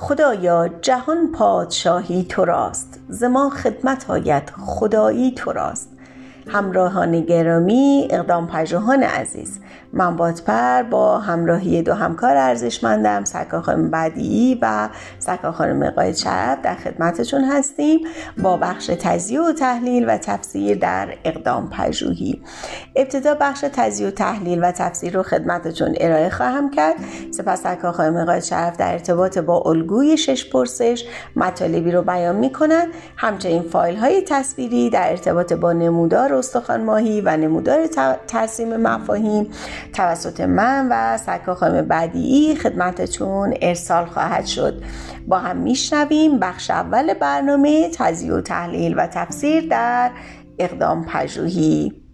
خدایا جهان پادشاهی تو راست ز ما خدمت آید خدایی تو راست همراهان گرامی اقدام پژوهان عزیز. من بادپر با همراهی دو همکار ارزشمندم سکا خانم بدیعی و سکا خانم قاید شرف در خدمتتون هستیم با بخش تجزیه و تحلیل و تفسیر در اقدام پژوهی. ابتدا بخش تجزیه و تحلیل و تفسیر رو خدمتتون ارائه خواهم کرد. سپس سکا خانم قاید شرف در ارتباط با الگوی شش پرسش مطالبی رو بیان می‌کنن. همچنین فایل های تصویری در ارتباط با نمودار استخوان ماهی و نمودار ترسیم مفاهیم توسط من و سکا خانم بدیعی خدمتتون ارسال خواهد شد. با هم میشنویم بخش اول برنامه تزیه و تحلیل و تفسیر در اقدام پژوهی.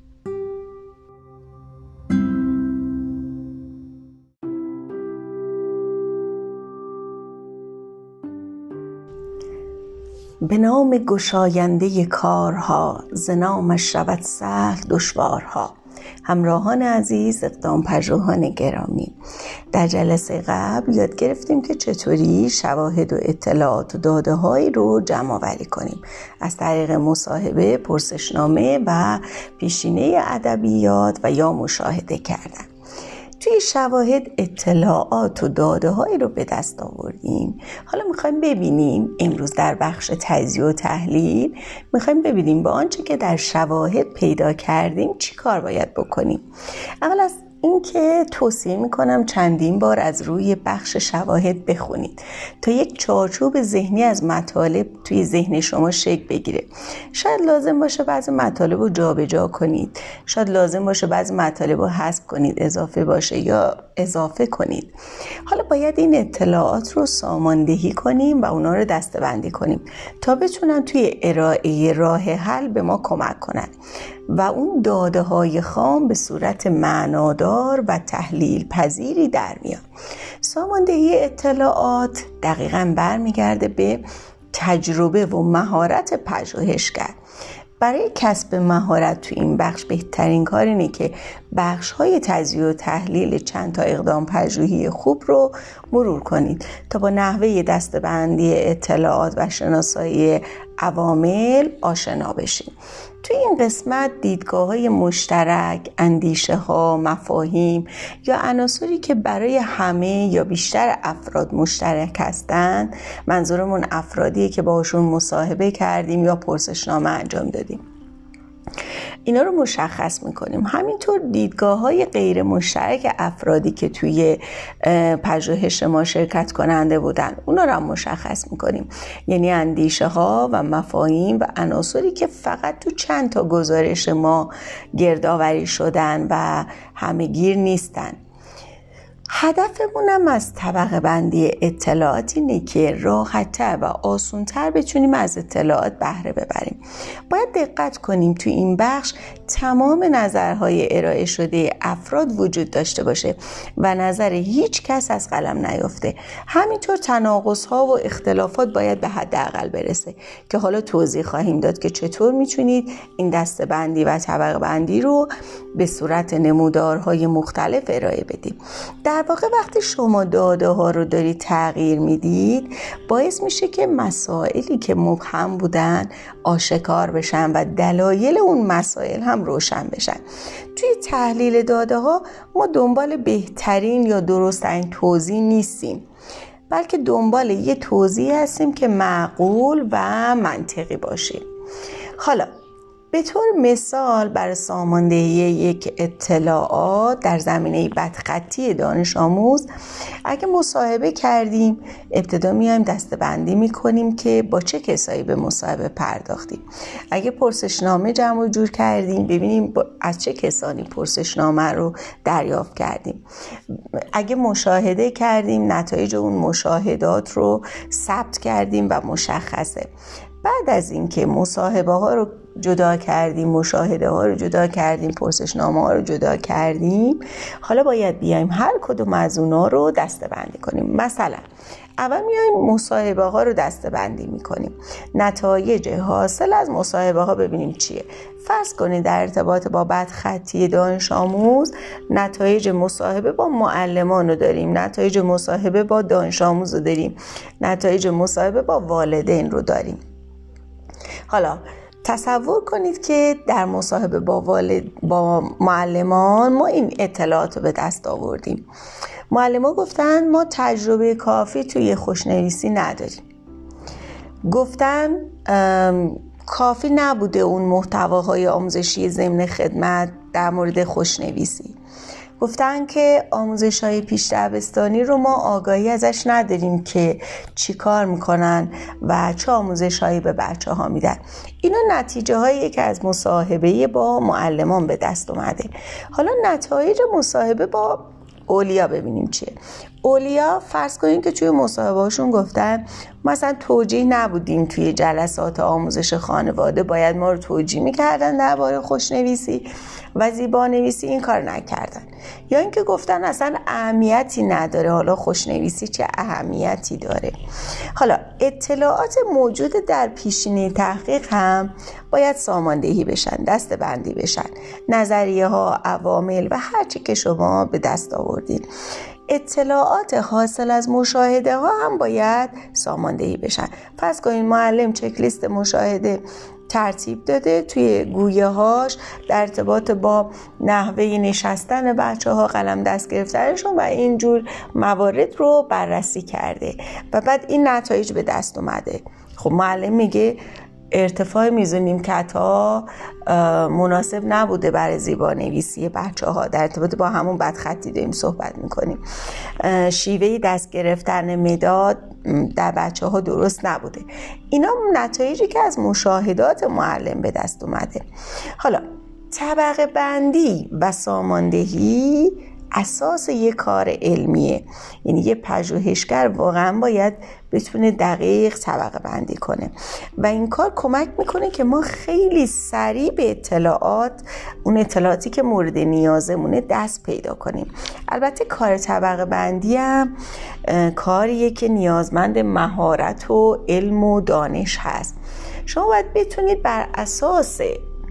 به نام گشاینده کارها ز نامش شود سهل دشوارها. همراهان عزیز اقدام پژوهان گرامی. در جلسه قبل یاد گرفتیم که چطوری شواهد و اطلاعات و داده هایی رو جمع آوری کنیم. از طریق مصاحبه پرسشنامه و پیشینه ادبیات و یا مشاهده کردن. توی شواهد اطلاعات و داده هایی رو به دست آوردیم. حالا می‌خوایم ببینیم امروز در بخش تجزیه و تحلیل می‌خوایم ببینیم با آنچه که در شواهد پیدا کردیم چی کار باید بکنیم. اول از اینکه توصیه می‌کنم چندین بار از روی بخش شواهد بخونید تا یک چارچوب ذهنی از مطالب توی ذهن شما شکل بگیره. شاید لازم باشه بعضی مطالب رو جابجا کنید. شاید لازم باشه بعضی مطالب رو حذف کنید اضافه باشه یا اضافه کنید. حالا باید این اطلاعات رو ساماندهی کنیم و اونا رو دستبندی کنیم تا بتونن توی ارائه راه حل به ما کمک کنن. و اون داده های خام به صورت معنادار و تحلیل پذیری در میاد. ساماندهی اطلاعات دقیقا برمیگرده به تجربه و مهارت پژوهشگر. برای کسب مهارت تو این بخش بهترین کار اینه که بخش های تجزیه و تحلیل چند تا اقدام پژوهی خوب رو مرور کنید تا با نحوه دستبندی اطلاعات و شناسایی عوامل آشنا بشید توی این قسمت دیدگاه های مشترک، اندیشه ها، مفاهیم یا عناصری که برای همه یا بیشتر افراد مشترک هستند منظورمون افرادیه که باشون مصاحبه کردیم یا پرسشنامه انجام دادیم. اینا رو مشخص می‌کنیم. همینطور دیدگاه های غیر مشترک افرادی که توی پژوهش ما شرکت کننده بودن اونا رو هم مشخص می‌کنیم. یعنی اندیشه ها و مفاهیم و عناصری که فقط تو چند تا گزارش ما گردآوری شدن و همه گیر نیستن. هدفمونم از طبقه بندی اطلاعات اینه که راحتتر و آسونتر بتونیم از اطلاعات بهره ببریم. باید دقت کنیم تو این بخش تمام نظرهای ارائه شده افراد وجود داشته باشه و نظر هیچ کس از قلم نیفته همینطور تناقض ها و اختلافات باید به حداقل برسه که حالا توضیح خواهیم داد که چطور می‌تونید این دسته بندی و طبقه بندی رو به صورت نمودارهای مختلف ارائه بدید. در واقع وقتی شما داده ها رو دارید تغییر می‌دید باعث میشه که مسائلی که مبهم بودن آشکار بشن و دلایل اون مسائل هم روشن بشن. توی تحلیل داده ها ما دنبال بهترین یا درستترین توضیح نیستیم بلکه دنبال یه توضیح هستیم که معقول و منطقی باشه. حالا به طور مثال برای ساماندهی یک اطلاعات در زمینه بدخطی دانش آموز اگه مصاحبه کردیم ابتدا میایم دستبندی می‌کنیم که با چه کسایی به مصاحبه پرداختیم. اگه پرسشنامه جمع و جور کردیم ببینیم از چه کسانی پرسشنامه رو دریافت کردیم. اگه مشاهده کردیم نتایج اون مشاهدات رو ثبت کردیم و مشخصه. بعد از اینکه مصاحبه ها رو جدا کردیم مشاهده ها رو جدا کردیم پرسشنامه ها رو جدا کردیم حالا باید بیایم هر کدوم از اونا رو دسته بندی کنیم. مثلا اول میایم مصاحبه ها رو دسته بندی می‌کنیم. نتایج حاصل از مصاحبه ها ببینیم چیه. فرض کنید در ارتباط با بدخطی دانش آموز نتایج مصاحبه با معلمان رو داریم. نتایج مصاحبه با دانش آموز رو داریم. نتایج مصاحبه با والدین رو داریم. حالا تصور کنید که در مصاحبه با, والد با معلمان ما این اطلاعات رو به دست آوردیم. معلمان گفتن ما تجربه کافی توی خوشنویسی نداریم. گفتن کافی نبوده اون محتواهای آموزشی ضمن خدمت در مورد خوشنویسی. گفتن که آموزش های پیش دبستانی رو ما آگاهی ازش نداریم که چی کار می‌کنن و چه آموزش هایی به بچه ها میدن. اینا نتیجه هایی که از مصاحبه با معلمان به دست اومده. حالا نتایج مصاحبه با اولیا ببینیم چیه. اولیا فرض کنیم که توی مصاحبه هاشون گفتن مثلا توجیه نبودیم توی جلسات آموزش خانواده باید ما رو توجیه می‌کردن درباره خوشنویسی و زیبا نویسی این کار نکردن. یا اینکه گفتن اصلا اهمیتی نداره حالا خوشنویسی چه اهمیتی داره. حالا اطلاعات موجود در پیشینه تحقیق هم باید ساماندهی بشن دست بندی بشن. نظریه ها عوامل و هرچی که شما به دست آوردید اطلاعات حاصل از مشاهده ها هم باید ساماندهی بشن. پس کنید معلم چکلیست مشاهده ترتیب داده توی گویه هاش در ارتباط با نحوه نشستن بچه ها قلم دست گرفتنشون و اینجور موارد رو بررسی کرده و بعد این نتایج به دست اومده. خب معلم میگه ارتفاع میزون نیمکت ها مناسب نبوده برای زیبا نویسی بچه ها در ارتباط با همون بدخطی داریم صحبت می‌کنیم. شیوه دست گرفتن مداد در بچه ها درست نبوده. اینا نتایجی که از مشاهدات معلم به دست اومده. حالا طبقه بندی و ساماندهی اساس یه کار علمیه. یعنی یه پژوهشگر واقعا باید بتونه دقیق طبقه بندی کنه. و این کار کمک می‌کنه که ما خیلی سریع به اطلاعات اون اطلاعاتی که مورد نیازمونه دست پیدا کنیم. البته کار طبقه بندی هم کاریه که نیازمند مهارت و علم و دانش هست. شما باید بتونید بر اساس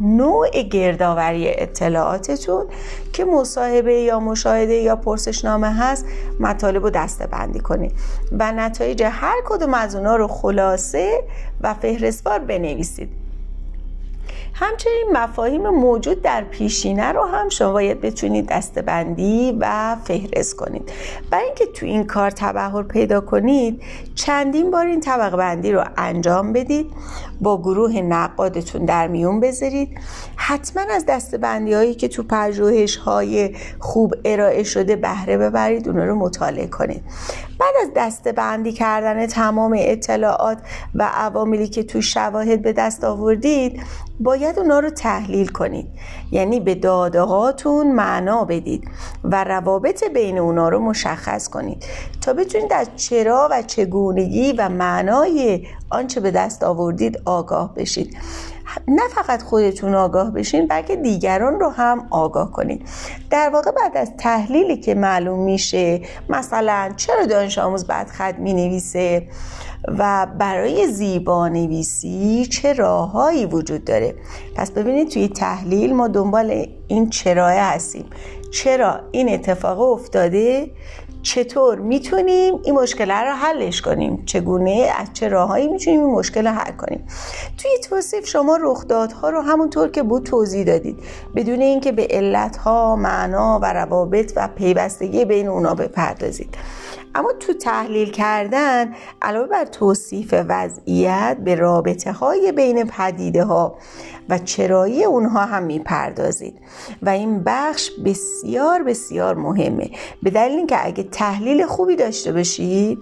نوع گردآوری اطلاعاتتون که مصاحبه یا مشاهده یا پرسشنامه هست مطالب رو دسته بندی کنید. و نتایج هر کدوم از اونا رو خلاصه و فهرستوار بنویسید. همچنین مفاهیم موجود در پیشینه رو هم شما باید بتونید دستبندی و فهرست کنید. برای اینکه تو این کار تبهر پیدا کنید چندین بار این طبقه بندی رو انجام بدید با گروه نقادتون در میون بذارید. حتما از دستبندی هایی که تو پژوهش های خوب ارائه شده بهره ببرید اون رو مطالعه کنید. بعد از دسته بندی کردن تمام اطلاعات و عواملی که تو شواهد به دست آوردید باید اونا رو تحلیل کنید. یعنی به داده هاتون معنا بدید و روابط بین اونا رو مشخص کنید. تا بتونید از چرا و چگونگی و معنای آنچه به دست آوردید آگاه بشید. نه فقط خودتون آگاه بشین بلکه دیگران رو هم آگاه کنید. در واقع بعد از تحلیلی که معلوم میشه مثلا چرا دانش آموز بعد خط می نویسه و برای زیبا نویسی چه راههایی وجود داره؟ پس ببینید توی تحلیل ما دنبال این چراه هستیم. چرا این اتفاق افتاده؟ چطور می‌تونیم این مشکل رو حلش کنیم؟ چگونه؟ از چه راههایی می‌تونیم این مشکل رو حل کنیم؟ توی توصیف شما رخدادها رو همونطور که بود توضیح دادید. بدون اینکه به علتها معنا و روابط و پیوستگی بین اونا بپردازید. اما تو تحلیل کردن علاوه بر توصیف وضعیت به رابطه های بین پدیده ها و چرایی اونها هم می‌پردازید. و این بخش بسیار بسیار مهمه. به دلیل اینکه اگه تحلیل خوبی داشته باشید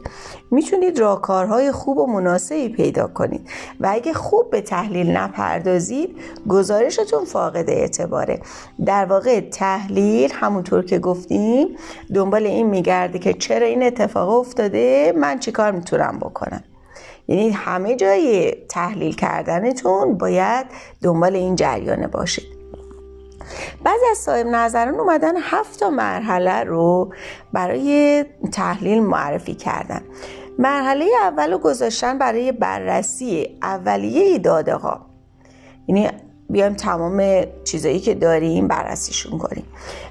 می‌تونید راهکارهای خوب و مناسبی پیدا کنید. و اگه خوب به تحلیل نپردازید گزارشتون فاقد اعتباره. در واقع تحلیل همونطور که گفتیم دنبال این میگرده که چرا این اتفاق افتاده من چیکار می‌تونم بکنم. یعنی همه جای تحلیل کردنتون باید دنبال این جریانه باشید. بعضی از صاحب نظران اومدن هفت تا مرحله رو برای تحلیل معرفی کردن. مرحله اول رو گذاشتن برای بررسی اولیه داده ها یعنی بیایم تمام چیزایی که داریم بررسیشون کنیم.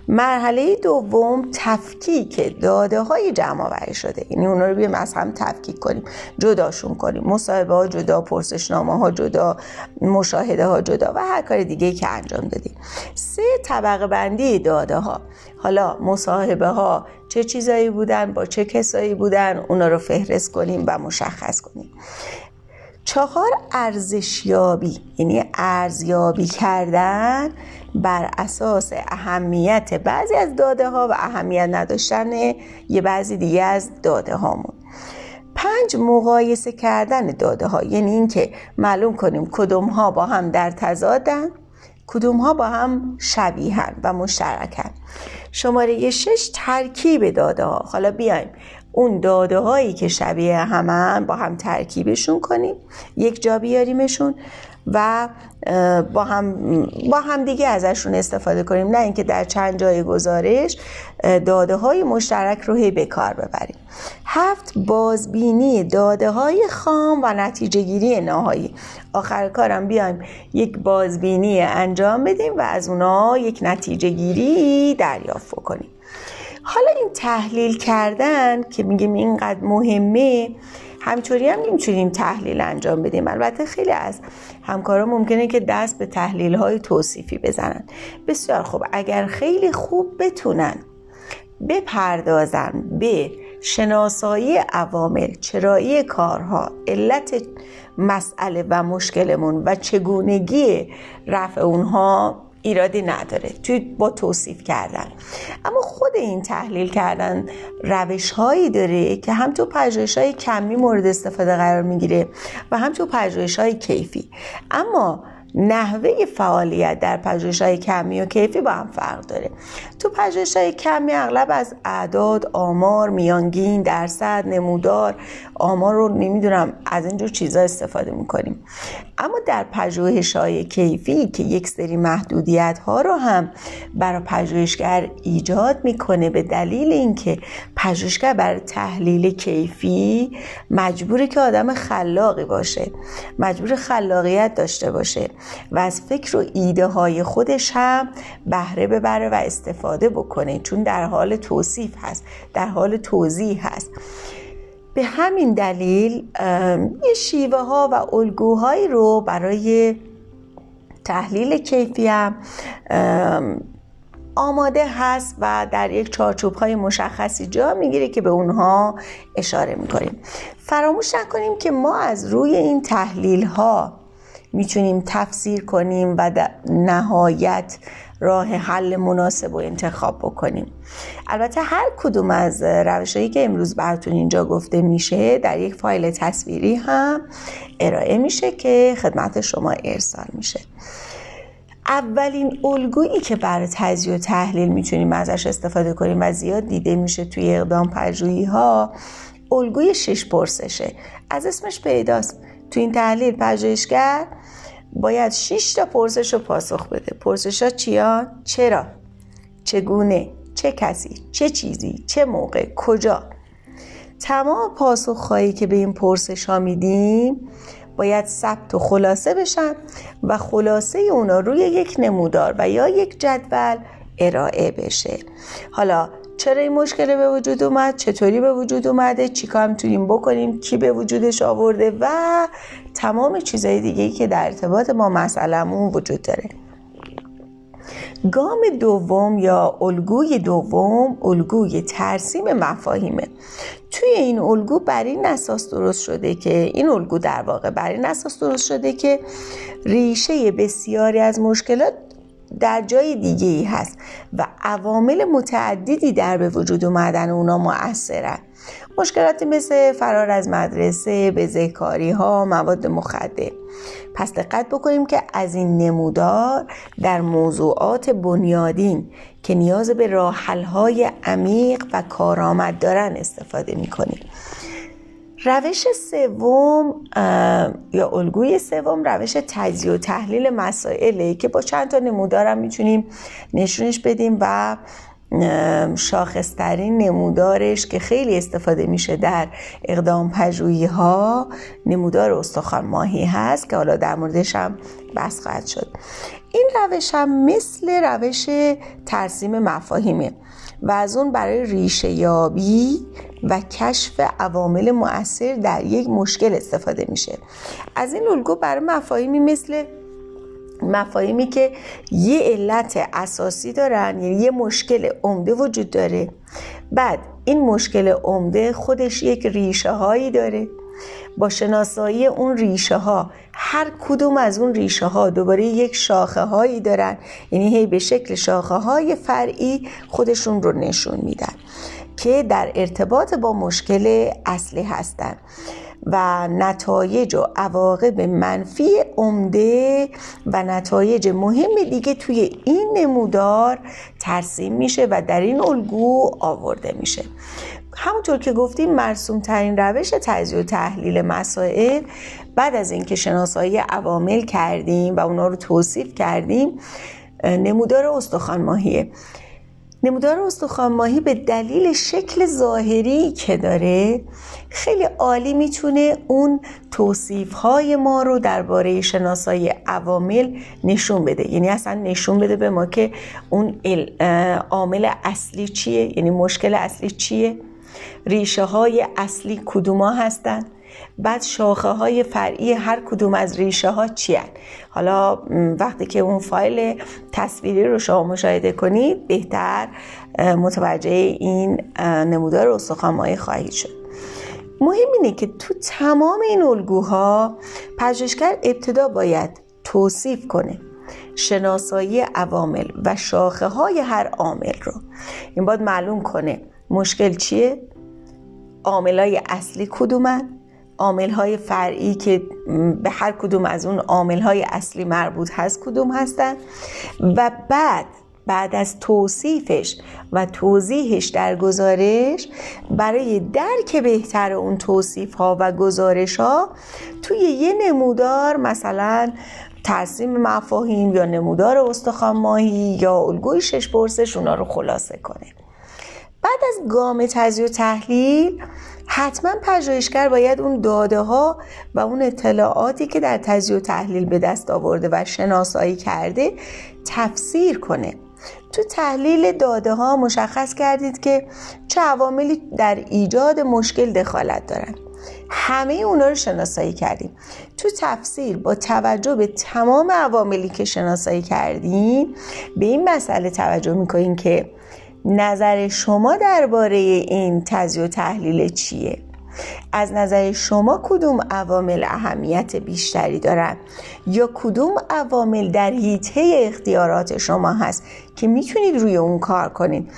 مرحله دوم تفکیک داده های جمع آوری شده. یعنی اونا رو بیایم از هم تفکیک کنیم جداشون کنیم. مصاحبه ها جدا پرسشنامه ها جدا مشاهده ها جدا و هر کار دیگه که انجام دادیم. سه طبقه بندی داده ها حالا مصاحبه ها چه چیزایی بودن با چه کسایی بودن اونا رو فهرست کنیم و مشخص کنیم. چهار ارزشیابی یعنی ارزیابی کردن بر اساس اهمیت بعضی از داده ها و اهمیت نداشتن یه بعضی دیگه از داده هامون پنج مقایسه کردن داده ها یعنی اینکه معلوم کنیم کدوم ها با هم در تضادن کدوم ها با هم شبیهن و مشترکن. شماره شش ترکیب داده ها حالا بیایم. اون داده هایی که شبیه همن با هم ترکیبشون کنیم یک جا بیاریمشون و با هم با هم دیگه ازشون استفاده کنیم. نه اینکه در چند جای گزارش داده های مشترک رو هی به کار ببریم. هفت بازبینی داده های خام و نتیجه گیری نهایی. آخر کارم بیایم یک بازبینی انجام بدیم و از اونا یک نتیجه گیری دریافت کنیم. حالا این تحلیل کردن که میگیم اینقدر مهمه همچوری هم نمی‌تونیم تحلیل انجام بدیم. البته خیلی از همکارا ممکنه که دست به تحلیل های توصیفی بزنن. بسیار خوب. اگر خیلی خوب بتونن بپردازن به شناسایی عوامل چرایی کارها علت مسئله و مشکلمون و چگونگی رفع اونها ایرادی نداره. توی با توصیف کردن. اما خود این تحلیل کردن روش هایی داره که هم تو پژوهش های کمی مورد استفاده قرار می‌گیره و هم تو پژوهش های کیفی. اما نحوه فعالیت در پژوهش های کمی و کیفی با هم فرق داره. تو پژوهش های کمی اغلب از اعداد آمار میانگین درصد نمودار آمار رو نمی‌دونم از اینجور چیزا استفاده می‌کنیم. اما در پژوهش های کیفی که یک سری محدودیت ها رو هم برای پژوهشگر ایجاد می‌کنه به دلیل اینکه پژوهشگر برای تحلیل کیفی مجبوره که آدم خلاقی باشه مجبور خلاقیت داشته باشه. و از فکر و ایده های خودش هم بهره ببره و استفاده بکنه چون در حال توصیف هست در حال توضیح هست. به همین دلیل یه شیوه ها و الگوهایی رو برای تحلیل کیفی هم آماده هست و در یک چارچوب های مشخصی جا می‌گیره که به اونها اشاره می‌کنیم. فراموش نکنیم که ما از روی این تحلیل ها می‌تونیم تفسیر کنیم و در نهایت راه حل مناسب و انتخاب بکنیم. البته هر کدوم از روشهایی که امروز براتون اینجا گفته میشه در یک فایل تصویری هم ارائه میشه که خدمت شما ارسال میشه. اولین الگویی که برای تجزیه و تحلیل می‌تونیم ازش استفاده کنیم و زیاد دیده میشه توی اقدام پژوهی ها الگوی شش پرسشه. از اسمش پیداست. تو این تحلیل پژوهشگر باید 6 تا پرسش رو پاسخ بده پرسش ها چیان؟ چرا؟ چگونه؟ چه کسی؟ چه چیزی؟ چه موقع؟ کجا؟ تمام پاسخ خواهی که به این پرسش ها میدیم باید ثبت و خلاصه بشن و خلاصه اونا روی یک نمودار و یا یک جدول ارائه بشه حالا چرا این مشکل به وجود اومد چطوری به وجود اومده چیکار می‌تونیم بکنیم کی به وجودش آورده و تمام چیزهای دیگه که در ارتباط ما مسئلهمون وجود داره. گام دوم یا الگوی دوم الگوی ترسیم مفاهیمه. توی این الگو بر این اساس درست شده که این الگو در واقع بر این اساس درست شده که ریشه بسیاری از مشکلات در جای دیگه ای هست و عوامل متعددی در به وجود اومدن اونا مؤثرن. مشکلاتی مثل فرار از مدرسه بزهکاری ها مواد مخدر. پس دقت بکنیم که از این نمودار در موضوعات بنیادین که نیاز به های عمیق و کارآمد دارن استفاده می‌کنیم. روش سوم یا الگوی سوم روش تجزیه و تحلیل مسائله که با چند تا نمودارم می‌تونیم نشونش بدیم و شاخصترین نمودارش که خیلی استفاده میشه در اقدام پژوهی ها نمودار استخوان ماهی هست که حالا در موردش هم بحث خواهد شد. این روش هم مثل روش ترسیم مفاهیمه و از اون برای ریشه یابی و کشف عوامل مؤثر در یک مشکل استفاده میشه. از این الگو برای مفاهیمی مثل مفاهیمی که یه علت اساسی دارن یعنی یه مشکل عمده وجود داره. بعد این مشکل عمده خودش یک ریشه هایی داره. با شناسایی اون ریشه ها هر کدوم از اون ریشه ها دوباره یک شاخه هایی دارن. یعنی هی به شکل شاخه های فرعی خودشون رو نشون میدن که در ارتباط با مشکل اصلی هستن. و نتایج و عواقب منفی عمده و نتایج مهم دیگه توی این نمودار ترسیم میشه و در این الگو آورده میشه. همونطور که گفتیم مرسوم ترین روش تجزیه و تحلیل مسائل بعد از اینکه شناسایی عوامل کردیم و اونا رو توصیف کردیم نمودار استخوان ماهیه. نمودار استخوان ماهی به دلیل شکل ظاهری که داره خیلی عالی می‌تونه اون توصیف های ما رو درباره شناسایی عوامل نشون بده. یعنی اصلا نشون بده به ما که اون عامل اصلی چیه یعنی مشکل اصلی چیه ریشه های اصلی کدوما هستند بعد شاخه های فرعی هر کدوم از ریشه ها چی حالا وقتی که اون فایل تصویری رو شما مشاهده کنید بهتر متوجه این نمودار استخوان مایه خواهید شد. مهم اینه که تو تمام این الگوها پژوهشگر ابتدا باید توصیف کنه شناسایی عوامل و شاخه های هر عامل رو. این باید معلوم کنه مشکل چیه های اصلی کدومن عامل های فرعی که به هر کدوم از اون عامل های اصلی مربوط هست کدوم هستن و بعد بعد از توصیفش و توضیحش در گزارش برای درک بهتر اون توصیف ها و گزارش ها توی یه نمودار مثلا ترسیم مفاهیم یا نمودار استخوان ماهی یا الگوی شش پرسش اونا رو خلاصه کنه بعد از گام تجزیه و تحلیل حتما پژوهشگر باید اون داده ها و اون اطلاعاتی که در تجزیه و تحلیل به دست آورده و شناسایی کرده تفسیر کنه. تو تحلیل داده ها مشخص کردید که چه عواملی در ایجاد مشکل دخالت دارن. همه اونا رو شناسایی کردیم. تو تفسیر با توجه به تمام عواملی که شناسایی کردیم به این مسئله توجه می‌کنیم که نظر شما درباره این تزیه و تحلیل چیه؟ از نظر شما کدوم عوامل اهمیت بیشتری دارن؟ یا کدوم عوامل در حیطه اختیارات شما هست که می‌تونید روی اون کار کنید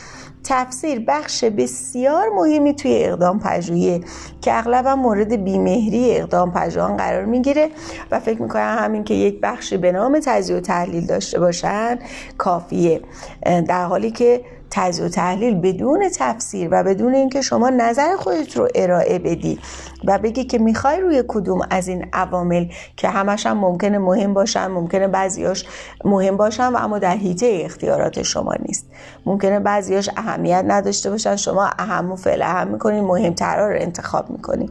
تفسیر بخش بسیار مهمی توی اقدام پژوهی که اغلبا مورد بیمهری اقدام پژوهان قرار می‌گیره و فکر می‌کنم همین که یک بخش به نام تجزیه و تحلیل داشته باشن کافیه. در حالی که تجزیه و تحلیل بدون تفسیر و بدون اینکه شما نظر خودت رو ارائه بدی و بگی که می‌خوای روی کدوم از این عوامل که همش هم ممکنه مهم باشن ممکنه بعضیاش مهم باشن و اما در حیطه اختیارات شما نیست. ممکنه بعضیاش اهمیت نداشته باشن شما اهم و فعل اهم می‌کنین مهمترها رو انتخاب می‌کنین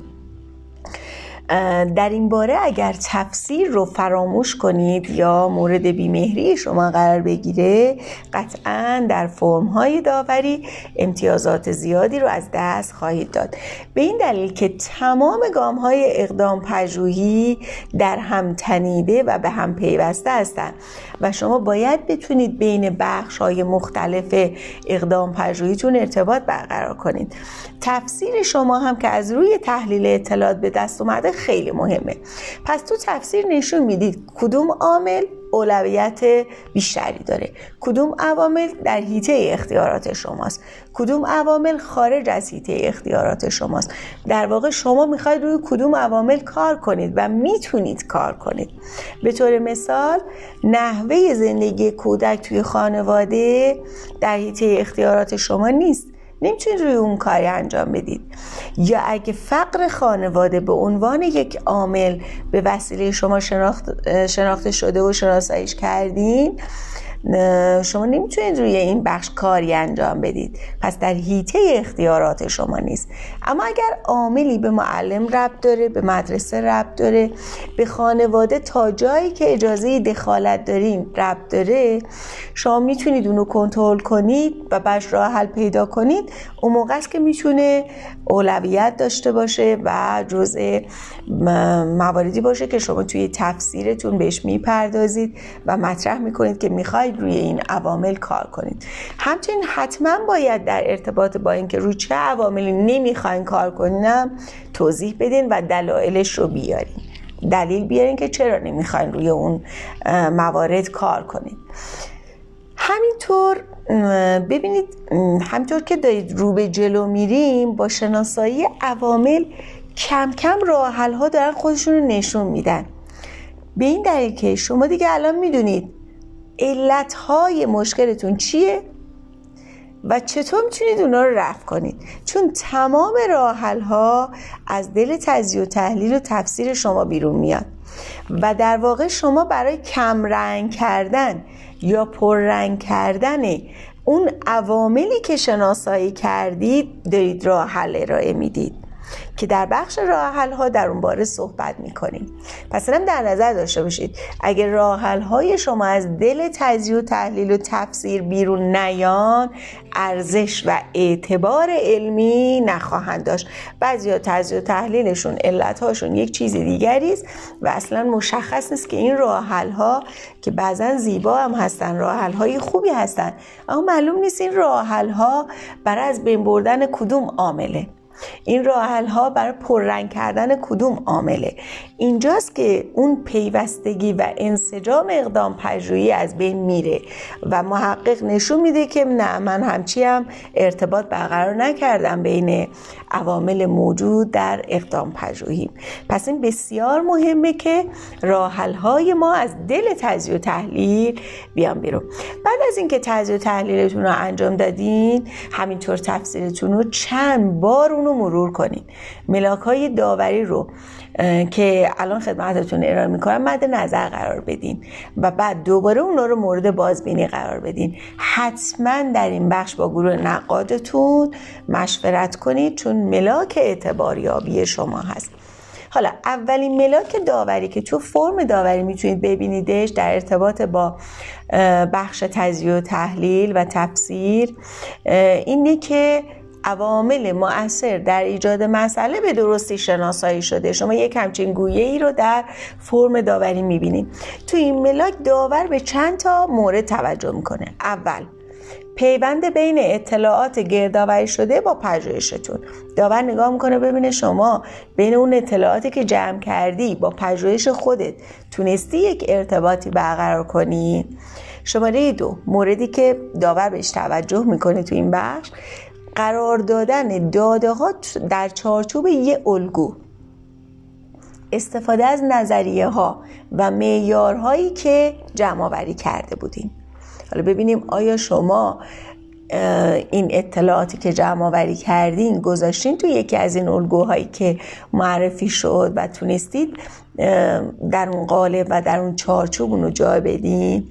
در این باره اگر تفسیر رو فراموش کنید یا مورد بیمهری شما قرار بگیره قطعا در فرم های داوری امتیازات زیادی رو از دست خواهید داد. به این دلیل که تمام گام های اقدام پژوهی در هم تنیده و به هم پیوسته هستند. و شما باید بتونید بین بخش های مختلف اقدام پژوهیتون ارتباط برقرار کنید. تفسیر شما هم که از روی تحلیل اطلاعات به دست اومده خیلی مهمه. پس تو تفسیر نشون می‌دید کدوم عامل اولویت بیشتری داره. کدوم عوامل در حیطه اختیارات شماست؟ کدوم عوامل خارج از حیطه اختیارات شماست؟ در واقع شما می‌خواید روی کدوم عوامل کار کنید و می‌تونید کار کنید. به طور مثال نحوه زندگی کودک توی خانواده در حیطه اختیارات شما نیست. نمی‌تونید روی اون کاری انجام بدید. یا اگه فقر خانواده به عنوان یک عامل به وسیله شما شناخت، شناخته شده و شناساییش کردین شما نمی‌تونید روی این بخش کاری انجام بدید. پس در هیته اختیارات شما نیست. اما اگر عاملی به معلم ربط داره به مدرسه ربط داره به خانواده تا جایی که اجازه دخالت دارین ربط داره شما می‌تونید اونو کنترل کنید و بش راه حل پیدا کنید. اون موقع است که می‌تونه اولویت داشته باشه و جزء مواردی باشه که شما توی تفسیرتون بهش می‌پردازید و مطرح می‌کنید که می‌خواید روی این عوامل کار کنید. همچنین حتما باید در ارتباط با اینکه روی چه عواملی نمی‌خواین کار کنیم توضیح بدین و دلایلش رو بیارین. دلیل بیارین که چرا نمی‌خواین روی اون موارد کار کنید همینطور ببینید همینطور که دارید رو به جلو میریم با شناسایی عوامل کم کم راه ها دارن خودشون رو نشون میدن. به این دلیل که شما دیگه الان می‌دونید علت های مشکلتون چیه؟ و چطور می‌تونید اونا رو رفع کنید؟ چون تمام راه ها از دل تجزیه و تحلیل و تفسیر شما بیرون میاد و در واقع شما برای کم رنگ کردن یا پررنگ کردن اون عواملی که شناسایی کردید دارید راه حل ارائه می‌دید. که در بخش راه ها در اون باره صحبت می‌کنیم. پس هم در نظر داشته باشید. اگر راه های شما از دل تجزیه و تحلیل و تفسیر بیرون نیان ارزش و اعتبار علمی نخواهند داشت. بعضیا تجزیه و تحلیلشون هاشون یک چیز دیگری است و اصلا مشخص نیست که این راه ها که بعضا زیبا هم هستن راه های خوبی هستن اما معلوم نیست این راه ها برای از بین بردن کدوم عامله. این راه ها برای پررنگ کردن کدوم عامله؟ اینجاست که اون پیوستگی و انسجام اقدام پژوهی از بین میره و محقق نشون میده که نه من همچی هم ارتباط برقرار نکردم بین عوامل موجود در اقدام پژوهی. پس این بسیار مهمه که راحل های ما از دل تجزیه و تحلیل بیان بیرون. بعد از اینکه تجزیه و تحلیلتون رو انجام دادین همینطور تفسیرتون رو چند بار اونو مرور کنین. ملاک های داوری رو که الان خدمتتون ارائه می‌کنم مد نظر قرار بدین و بعد دوباره اونا رو مورد بازبینی قرار بدین. حتما در این بخش با گروه نقادتون مشورت کنید چون ملاک اعتباریابی شما هست. حالا اولین ملاک داوری که تو فرم داوری می‌تونید ببینیدش در ارتباط با بخش تجزیه و تحلیل و تفسیر اینه که عوامل مؤثر در ایجاد مسئله به درستی شناسایی شده. شما یک همچین گویه ای رو در فرم داوری می‌بینید. تو این ملاک داور به چند تا مورد توجه می‌کنه. اول پیوند بین اطلاعات گردآوری شده با پژوهشتون. داور نگاه می‌کنه ببینه شما بین اون اطلاعاتی که جمع کردی با پژوهش خودت تونستی یک ارتباطی برقرار کنی؟ شماره دو موردی که داور بهش توجه می‌کنه تو این بخش قرار دادن داده ها در چارچوب یه الگو. استفاده از نظریه ها و معیارهایی که جمع آوری کرده بودیم. حالا ببینیم آیا شما این اطلاعاتی که جمع آوری کردین گذاشتین تو یکی از این الگوهایی که معرفی شد و تونستید در اون قالب و در اون چارچوب اونو جای بدین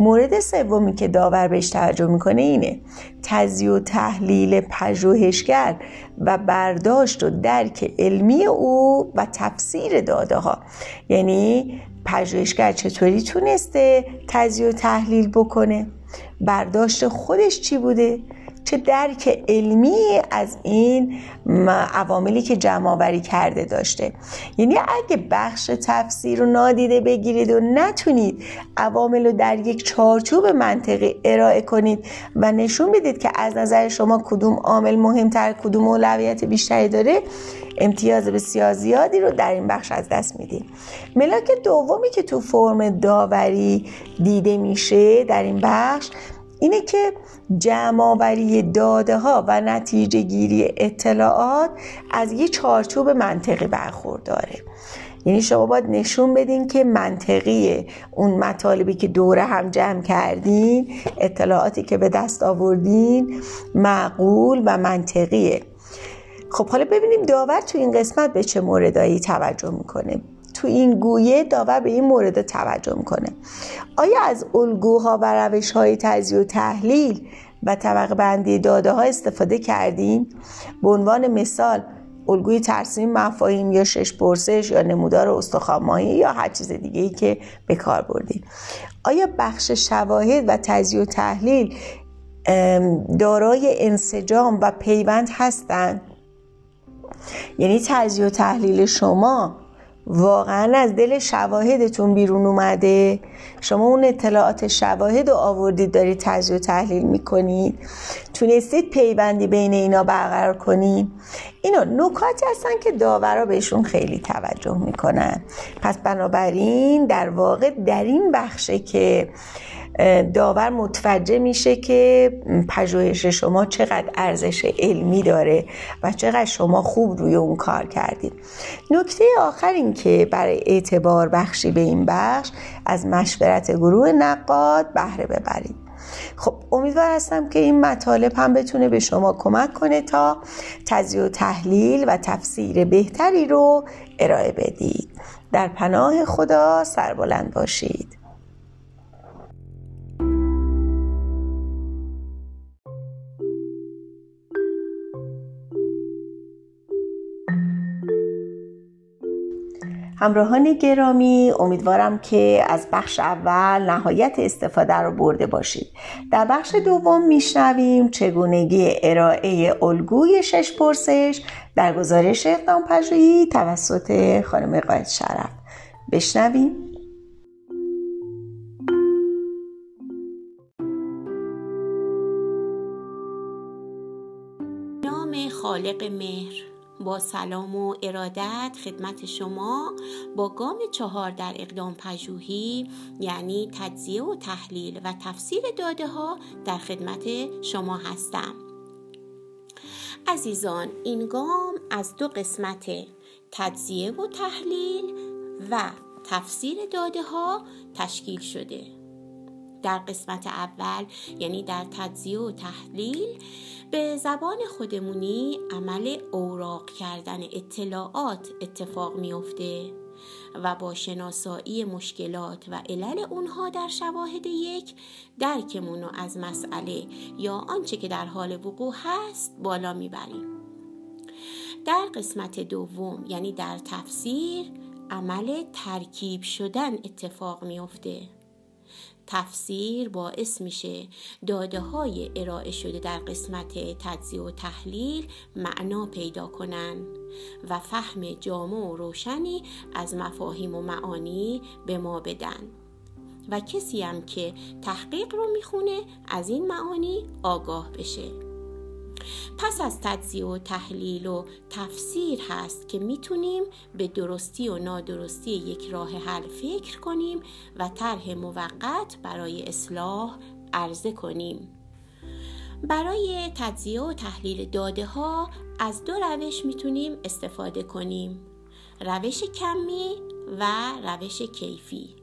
مورد سومی که داور بهش توجه می‌کنه اینه. تزیه و تحلیل پژوهشگر و برداشت و درک علمی او و تفسیر داده ها یعنی پژوهشگر چطوری تونسته تزیه و تحلیل بکنه؟ برداشت خودش چی بوده؟ چه درک علمی از این عواملی که جمع آوری کرده داشته. یعنی اگه بخش تفسیر رو نادیده بگیرید و نتونید عوامل رو در یک چارچوب منطقی ارائه کنید و نشون بدید که از نظر شما کدوم عامل مهمتر کدوم اولویت بیشتری داره امتیاز بسیار زیادی رو در این بخش از دست میدیم. ملاک دومی که تو فرم داوری دیده میشه در این بخش اینه که جمعآوری داده ها و نتیجه گیری اطلاعات از یه چارچوب منطقی برخورداره. یعنی شما باید نشون بدین که منطقیه اون مطالبی که دوره هم جمع کردین اطلاعاتی که به دست آوردین معقول و منطقیه. خب حالا ببینیم داور تو این قسمت به چه موردایی توجه می‌کنه. تو این گویه داور به این مورد توجه می‌کنه. آیا از الگوها و روش های تجزیه و تحلیل و طبقه بندی داده ها استفاده کردیم به عنوان مثال الگوی ترسیم مفاهیم یا شش پرسش یا نمودار استخوان یا هر چیز دیگه ای که به کار بردیم آیا بخش شواهد و تجزیه و تحلیل دارای انسجام و پیوند هستند یعنی تجزیه و تحلیل شما واقعا از دل شواهدتون بیرون اومده. شما اون اطلاعات شواهد رو آوردید دارید تجزیه و تحلیل می‌کنید. تونستید پیوندی بین اینا برقرار کنید. اینا نکاتی هستن که داورا بهشون خیلی توجه می‌کنن. پس بنابراین در واقع در این بخشه که داور متوجه میشه که پژوهش شما چقدر ارزش علمی داره و چقدر شما خوب روی اون کار کردید. نکته آخر این که برای اعتبار بخشی به این بخش از مشورت گروه نقاد بهره ببرید. خب امیدوار هستم که این مطالب هم بتونه به شما کمک کنه تا تجزیه و تحلیل و تفسیر بهتری رو ارائه بدید. در پناه خدا سربلند باشید. همراهان گرامی امیدوارم که از بخش اول نهایت استفاده رو برده باشید. در بخش دوم میشنویم چگونگی ارائه الگوی شش پرسش در گزارش اقدام پژوهی توسط خانم قاید شرف. بشنویم. نام خالق مهر. با سلام و ارادت خدمت شما با گام چهار در اقدام پژوهی یعنی تجزیه و تحلیل و تفسیر داده ها در خدمت شما هستم. عزیزان این گام از دو قسمت تجزیه و تحلیل و تفسیر داده ها تشکیل شده. در قسمت اول یعنی در تجزیه و تحلیل به زبان خودمونی عمل اوراق کردن اطلاعات اتفاق میافته و با شناسایی مشکلات و علل اونها در شواهد یک درکمون رو از مسئله یا آنچه که در حال وقوع هست بالا می‌بریم. در قسمت دوم یعنی در تفسیر عمل ترکیب شدن اتفاق میافته. تفسیر باعث میشه داده های ارائه شده در قسمت تجزیه و تحلیل معنا پیدا کنن و فهم جامع و روشنی از مفاهیم و معانی به ما بدن. و کسی هم که تحقیق رو می‌خونه از این معانی آگاه بشه. پس از تجزیه و تحلیل و تفسیر هست که می‌تونیم به درستی و نادرستی یک راه حل فکر کنیم و طرح موقت برای اصلاح عرضه کنیم. برای تجزیه و تحلیل داده ها از دو روش می‌تونیم استفاده کنیم روش کمی و روش کیفی.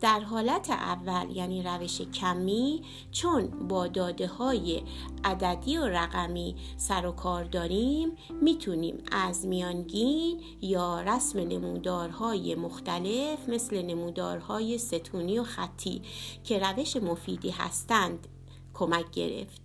در حالت اول یعنی روش کمی چون با داده های عددی و رقمی سر و کار داریم می‌تونیم از میانگین یا رسم نمودارهای مختلف مثل نمودارهای ستونی و خطی که روش مفیدی هستند کمک گرفت.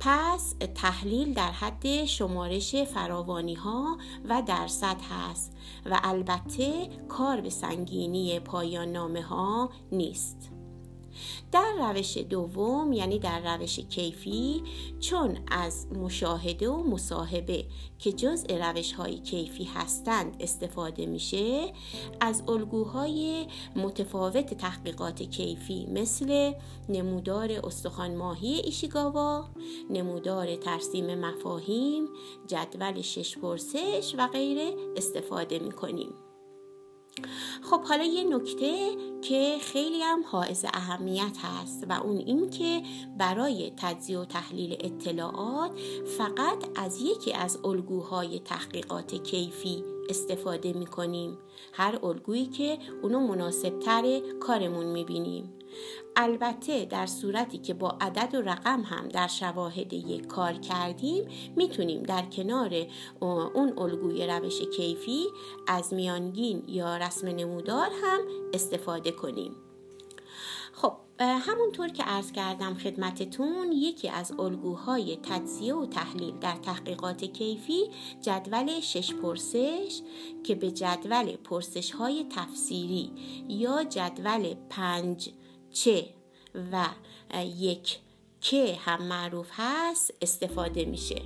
پس تحلیل در حد شمارش فراوانی ها و درصد هست و البته کار به سنگینی پایان نامه ها نیست. در روش دوم یعنی در روش کیفی چون از مشاهده و مصاحبه که جزء روش های کیفی هستند استفاده میشه از الگوهای متفاوت تحقیقات کیفی مثل نمودار استخوان ماهی ایشیگاوا نمودار ترسیم مفاهیم جدول شش پرسش و غیره استفاده می‌کنیم. خب حالا یه نکته که خیلی هم حائز اهمیت هست و اون این که برای تجزیه و تحلیل اطلاعات فقط از یکی از الگوهای تحقیقات کیفی استفاده می کنیم هر الگویی که اونو مناسب تر کارمون می بینیم البته در صورتی که با عدد و رقم هم در شواهد یک کار کردیم می‌تونیم در کنار اون الگوی روش کیفی از میانگین یا رسم نمودار هم استفاده کنیم. خب همونطور که عرض کردم خدمتتون یکی از الگوهای تجزیه و تحلیل در تحقیقات کیفی جدول شش پرسش که به جدول پرسش های تفسیری یا جدول پنج چ و یک ک هم معروف هست استفاده میشه.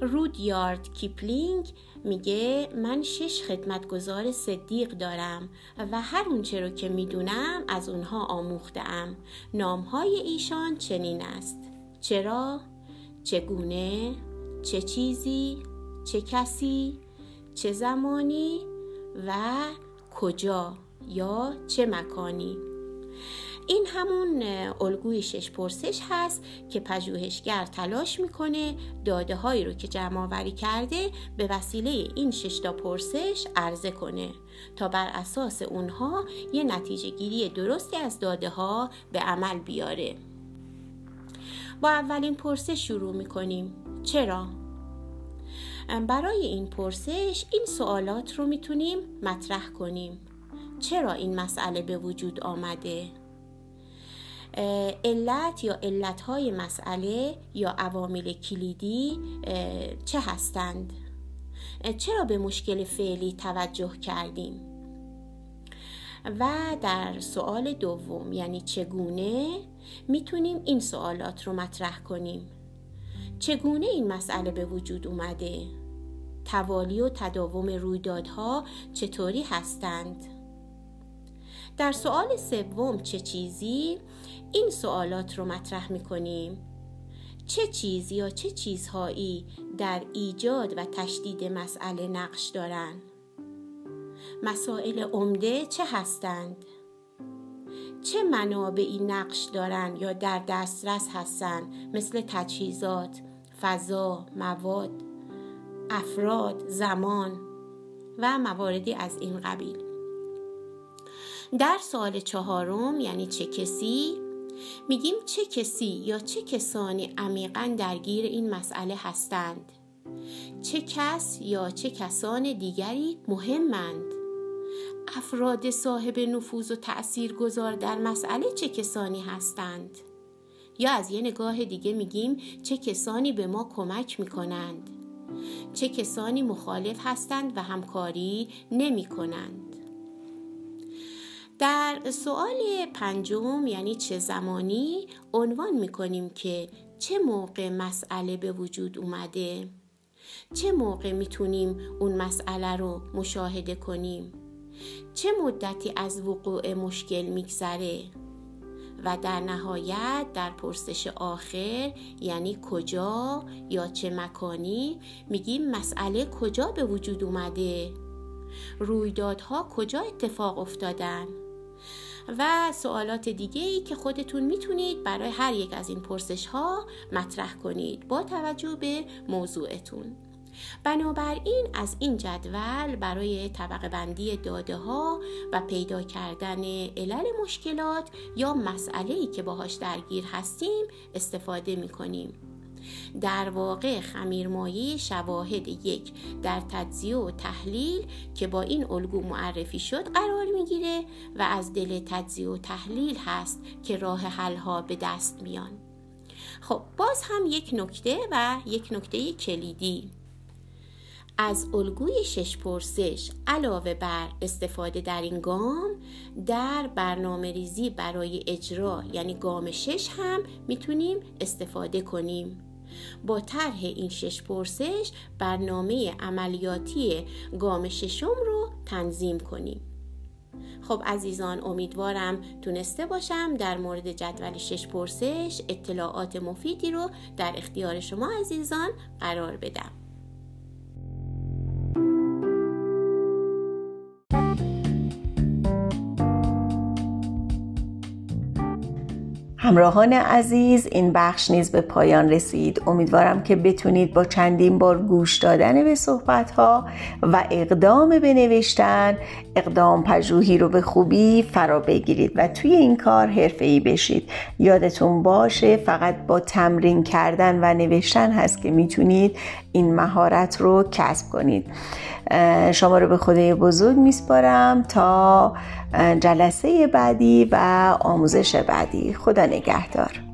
رودیارد کیپلینگ میگه من شش خدمتگزار صدیق دارم و هر اونچه رو که می‌دونم از اونها آموختم نامهای ایشان چنین است چرا؟ چگونه؟ چه چیزی؟ چه کسی؟ چه زمانی؟ و کجا یا چه مکانی؟ این همون الگوی شش پرسش هست که پژوهشگر تلاش می‌کنه داده هایی رو که جمع آوری کرده به وسیله این شش تا پرسش عرضه کنه تا بر اساس اونها یه نتیجه گیری درستی از داده ها به عمل بیاره با اولین پرسش شروع می‌کنیم چرا؟ برای این پرسش این سوالات رو می‌تونیم مطرح کنیم چرا این مسئله به وجود آمده؟ علت یا علتهای مسئله یا عوامل کلیدی چه هستند؟ چرا به مشکل فعلی توجه کردیم؟ و در سوال دوم یعنی چگونه می‌تونیم این سوالات رو مطرح کنیم؟ چگونه این مسئله به وجود اومده؟ توالی و تداوم رویدادها چطوری هستند؟ در سوال سوم چه چیزی این سوالات رو مطرح می کنیم چه چیز یا چه چیزهایی در ایجاد و تشدید مسئله نقش دارند مسائل عمده چه هستند؟ چه منابعی نقش دارند یا در دسترس هستند مثل تجهیزات فضا مواد افراد زمان و مواردی از این قبیل. در سال چهارم یعنی چه کسی میگیم چه کسی یا چه کسانی عمیقا درگیر این مسئله هستند؟ چه کس یا چه کسان دیگری مهمند؟ افراد صاحب نفوذ و تأثیر گذار در مسئله چه کسانی هستند؟ یا از یه نگاه دیگه میگیم چه کسانی به ما کمک می‌کنند؟ چه کسانی مخالف هستند و همکاری نمی کنند در سوال پنجم یعنی چه زمانی عنوان می کنیم که چه موقع مسئله به وجود اومده؟ چه موقع می‌تونیم اون مسئله رو مشاهده کنیم؟ چه مدتی از وقوع مشکل میگذره؟ و در نهایت در پرسش آخر یعنی کجا یا چه مکانی میگیم مسئله کجا به وجود اومده؟ رویدادها کجا اتفاق افتادن؟ و سوالات دیگه ای که خودتون می‌تونید برای هر یک از این پرسش ها مطرح کنید با توجه به موضوعتون بنابراین از این جدول برای طبقه بندی داده ها و پیدا کردن علل مشکلات یا مسئله ای که باهاش درگیر هستیم استفاده می کنیم. در واقع خمیرمایی شواهد یک در تجزیه و تحلیل که با این الگو معرفی شد قرار می‌گیره و از دل تجزیه و تحلیل هست که راه حل ها به دست میان. خب باز هم یک نکته و یک نکته کلیدی. از الگوی شش پرسش علاوه بر استفاده در این گام در برنامه ریزی برای اجرا یعنی گام شش هم می‌تونیم استفاده کنیم. با طرح این شش پرسش برنامه عملیاتی گام ششم رو تنظیم کنیم. خب عزیزان امیدوارم تونسته باشم در مورد جدول شش پرسش اطلاعات مفیدی رو در اختیار شما عزیزان قرار بدم. همراهان عزیز این بخش نیز به پایان رسید. امیدوارم که بتونید با چندین بار گوش دادن به صحبت ها و اقدام به نوشتن اقدام پژوهی رو به خوبی فرا بگیرید و توی این کار ای بشید. یادتون باشه فقط با تمرین کردن و نوشتن هست که می‌تونید این مهارت رو کسب کنید. شما رو به خدای بزرگ میسپارم تا جلسه بعدی و آموزش بعدی. خدا نگهدار.